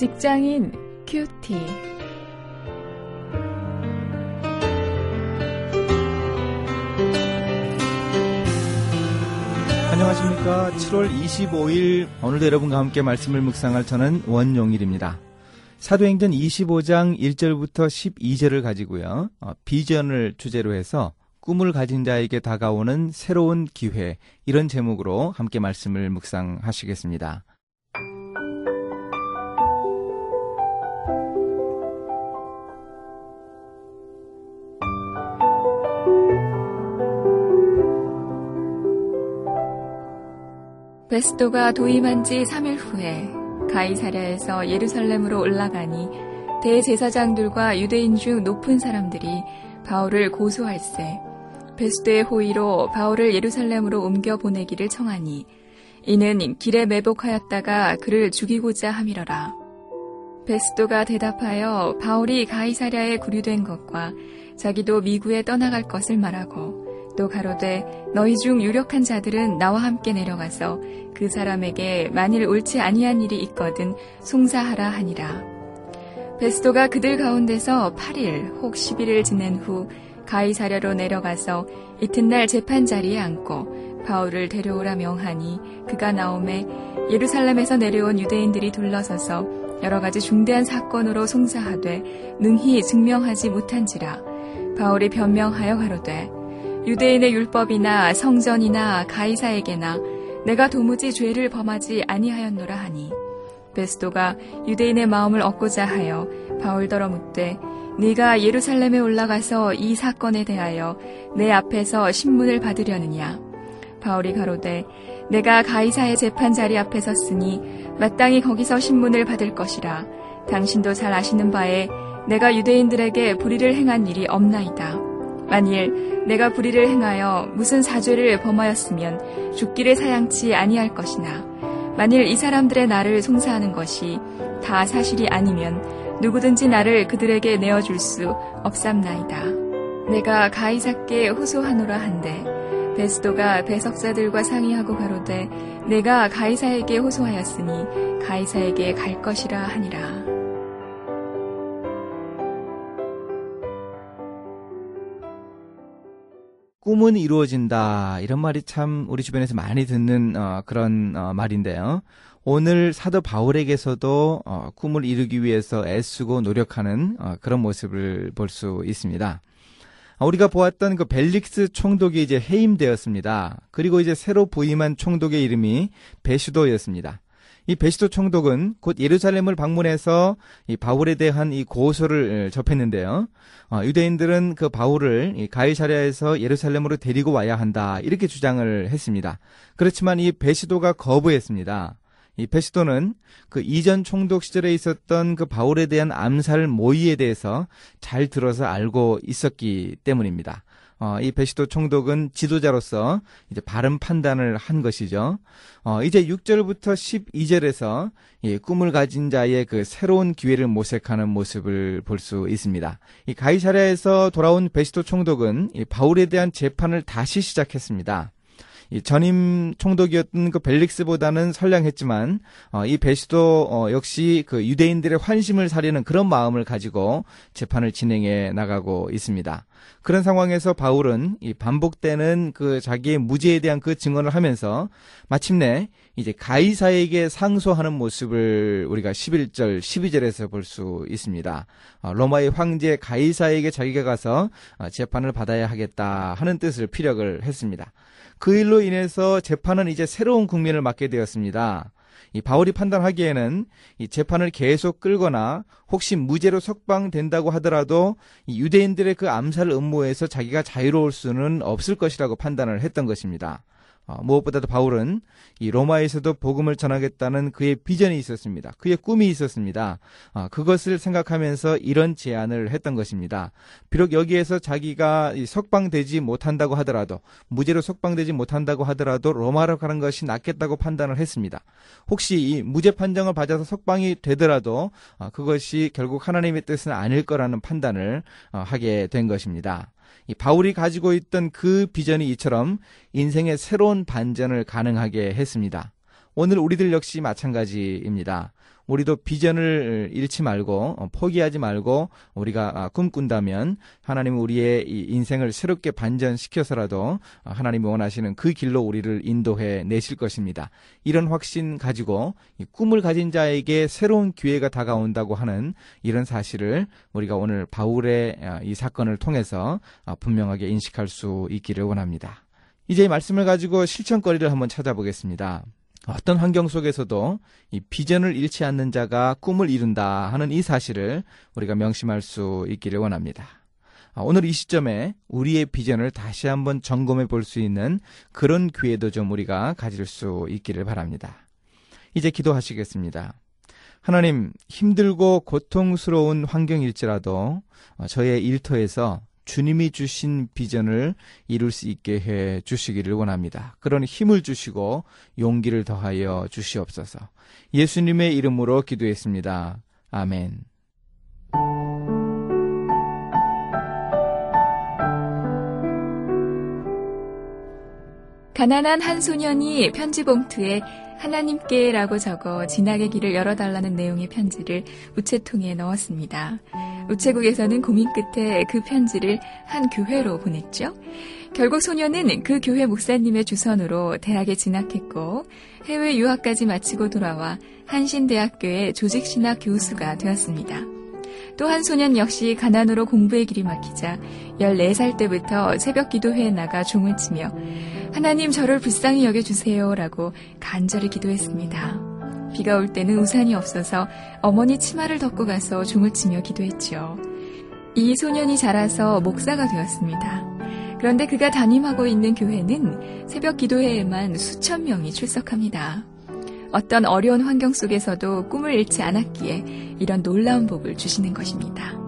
직장인 큐티. 안녕하십니까. 7월 25일 오늘도 여러분과 함께 말씀을 묵상할 저는 원용일입니다. 사도행전 25장 1절부터 12절을 가지고요. 어, 비전을 주제로 해서 꿈을 가진 자에게 다가오는 새로운 기회 이런 제목으로 함께 말씀을 묵상하시겠습니다. 베스도가 도임한 지 3일 후에 가이사랴에서 예루살렘으로 올라가니 대제사장들과 유대인 중 높은 사람들이 바울을 고소할세 베스도의 호의로 바울을 예루살렘으로 옮겨 보내기를 청하니 이는 길에 매복하였다가 그를 죽이고자 함이러라. 베스도가 대답하여 바울이 가이사랴에 구류된 것과 자기도 미국에 떠나갈 것을 말하고 또 가로되 너희 중 유력한 자들은 나와 함께 내려가서 그 사람에게 만일 옳지 아니한 일이 있거든 송사하라 하니라. 베스도가 그들 가운데서 8일 혹 11일 지낸 후 가이사랴로 내려가서 이튿날 재판 자리에 앉고 바울을 데려오라 명하니 그가 나옴에 예루살렘에서 내려온 유대인들이 둘러서서 여러 가지 중대한 사건으로 송사하되 능히 증명하지 못한지라 바울이 변명하여 가로되 유대인의 율법이나 성전이나 가이사에게나 내가 도무지 죄를 범하지 아니하였노라 하니. 베스도가 유대인의 마음을 얻고자 하여 바울더러 묻되 네가 예루살렘에 올라가서 이 사건에 대하여 내 앞에서 신문을 받으려느냐? 바울이 가로되 내가 가이사의 재판 자리 앞에 섰으니 마땅히 거기서 신문을 받을 것이라. 당신도 잘 아시는 바에 내가 유대인들에게 불의를 행한 일이 없나이다. 만일 내가 불의를 행하여 무슨 사죄를 범하였으면 죽기를 사양치 아니할 것이나 만일 이 사람들의 나를 송사하는 것이 다 사실이 아니면 누구든지 나를 그들에게 내어줄 수 없삼나이다. 내가 가이사께 호소하노라 한데 베스도가 배석자들과 상의하고 가로되 내가 가이사에게 호소하였으니 가이사에게 갈 것이라 하니라. 꿈은 이루어진다. 이런 말이 참 우리 주변에서 많이 듣는 어, 그런 어, 말인데요. 오늘 사도 바울에게서도 어, 꿈을 이루기 위해서 애쓰고 노력하는 어, 그런 모습을 볼 수 있습니다. 어, 우리가 보았던 그 벨릭스 총독이 이제 해임되었습니다. 그리고 이제 새로 부임한 총독의 이름이 베슈도였습니다. 이 베시도 총독은 곧 예루살렘을 방문해서 이 바울에 대한 이 고소를 접했는데요. 어, 유대인들은 그 바울을 이 가이사랴에서 예루살렘으로 데리고 와야 한다 이렇게 주장을 했습니다. 그렇지만 이 베시도가 거부했습니다. 이 베시도는 그 이전 총독 시절에 있었던 그 바울에 대한 암살 모의에 대해서 잘 들어서 알고 있었기 때문입니다. 어, 이 베시도 총독은 지도자로서 이제 바른 판단을 한 것이죠. 어, 이제 6절부터 12절에서 이 꿈을 가진 자의 그 새로운 기회를 모색하는 모습을 볼 수 있습니다. 이 가이사랴에서 돌아온 베시도 총독은 이 바울에 대한 재판을 다시 시작했습니다. 이 전임 총독이었던 그 벨릭스보다는 선량했지만 어, 이 베시도 어, 역시 그 유대인들의 환심을 사려는 그런 마음을 가지고 재판을 진행해 나가고 있습니다. 그런 상황에서 바울은 이 반복되는 그 자기의 무죄에 대한 그 증언을 하면서 마침내 이제 가이사에게 상소하는 모습을 우리가 11절, 12절에서 볼 수 있습니다. 어, 로마의 황제 가이사에게 자기가 가서 어, 재판을 받아야 하겠다 하는 뜻을 피력을 했습니다. 그 일로 인해서 재판은 이제 새로운 국면을 맞게 되었습니다. 이 바울이 판단하기에는 이 재판을 계속 끌거나 혹시 무죄로 석방된다고 하더라도 이 유대인들의 그 암살 음모에서 자기가 자유로울 수는 없을 것이라고 판단을 했던 것입니다. 어, 무엇보다도 바울은 이 로마에서도 복음을 전하겠다는 그의 비전이 있었습니다. 그의 꿈이 있었습니다. 어, 그것을 생각하면서 이런 제안을 했던 것입니다. 비록 여기에서 자기가 석방되지 못한다고 하더라도 무죄로 석방되지 못한다고 하더라도 로마로 가는 것이 낫겠다고 판단을 했습니다. 혹시 이 무죄 판정을 받아서 석방이 되더라도 어, 그것이 결국 하나님의 뜻은 아닐 거라는 판단을 하게 된 것입니다. 이 바울이 가지고 있던 그 비전이 이처럼 인생의 새로운 반전을 가능하게 했습니다. 오늘 우리들 역시 마찬가지입니다. 우리도 비전을 잃지 말고 어, 포기하지 말고 우리가 아, 꿈꾼다면 하나님은 우리의 인생을 새롭게 반전시켜서라도 아, 하나님이 원하시는 그 길로 우리를 인도해 내실 것입니다. 이런 확신 가지고 꿈을 가진 자에게 새로운 기회가 다가온다고 하는 이런 사실을 우리가 오늘 바울의 아, 이 사건을 통해서 분명하게 인식할 수 있기를 원합니다. 이제 이 말씀을 가지고 실천거리를 한번 찾아보겠습니다. 어떤 환경 속에서도 이 비전을 잃지 않는 자가 꿈을 이룬다 하는 이 사실을 우리가 명심할 수 있기를 원합니다. 아, 오늘 이 시점에 우리의 비전을 다시 한번 점검해 볼 수 있는 그런 기회도 좀 우리가 가질 수 있기를 바랍니다. 이제 기도하시겠습니다. 하나님, 힘들고 고통스러운 환경일지라도 어, 저의 일터에서 주님이 주신 비전을 이룰 수 있게 해 주시기를 원합니다. 그런 힘을 주시고 용기를 더하여 주시옵소서. 예수님의 이름으로 기도했습니다. 아멘. 가난한 한 소년이 편지 봉투에 하나님께라고 적어 진학의 길을 열어달라는 내용의 편지를 우체통에 넣었습니다. 우체국에서는 고민 끝에 그 편지를 한 교회로 보냈죠. 결국 소년은 그 교회 목사님의 주선으로 대학에 진학했고 해외 유학까지 마치고 돌아와 한신대학교의 조직신학 교수가 되었습니다. 또한 소년 역시 가난으로 공부의 길이 막히자 14살 때부터 새벽 기도회에 나가 종을 치며 하나님 저를 불쌍히 여겨주세요 라고 간절히 기도했습니다. 비가 올 때는 우산이 없어서 어머니 치마를 덮고 가서 종을 치며 기도했죠. 이 소년이 자라서 목사가 되었습니다. 그런데 그가 담임하고 있는 교회는 새벽 기도회에만 수천 명이 출석합니다. 어떤 어려운 환경 속에서도 꿈을 잃지 않았기에 이런 놀라운 복을 주시는 것입니다.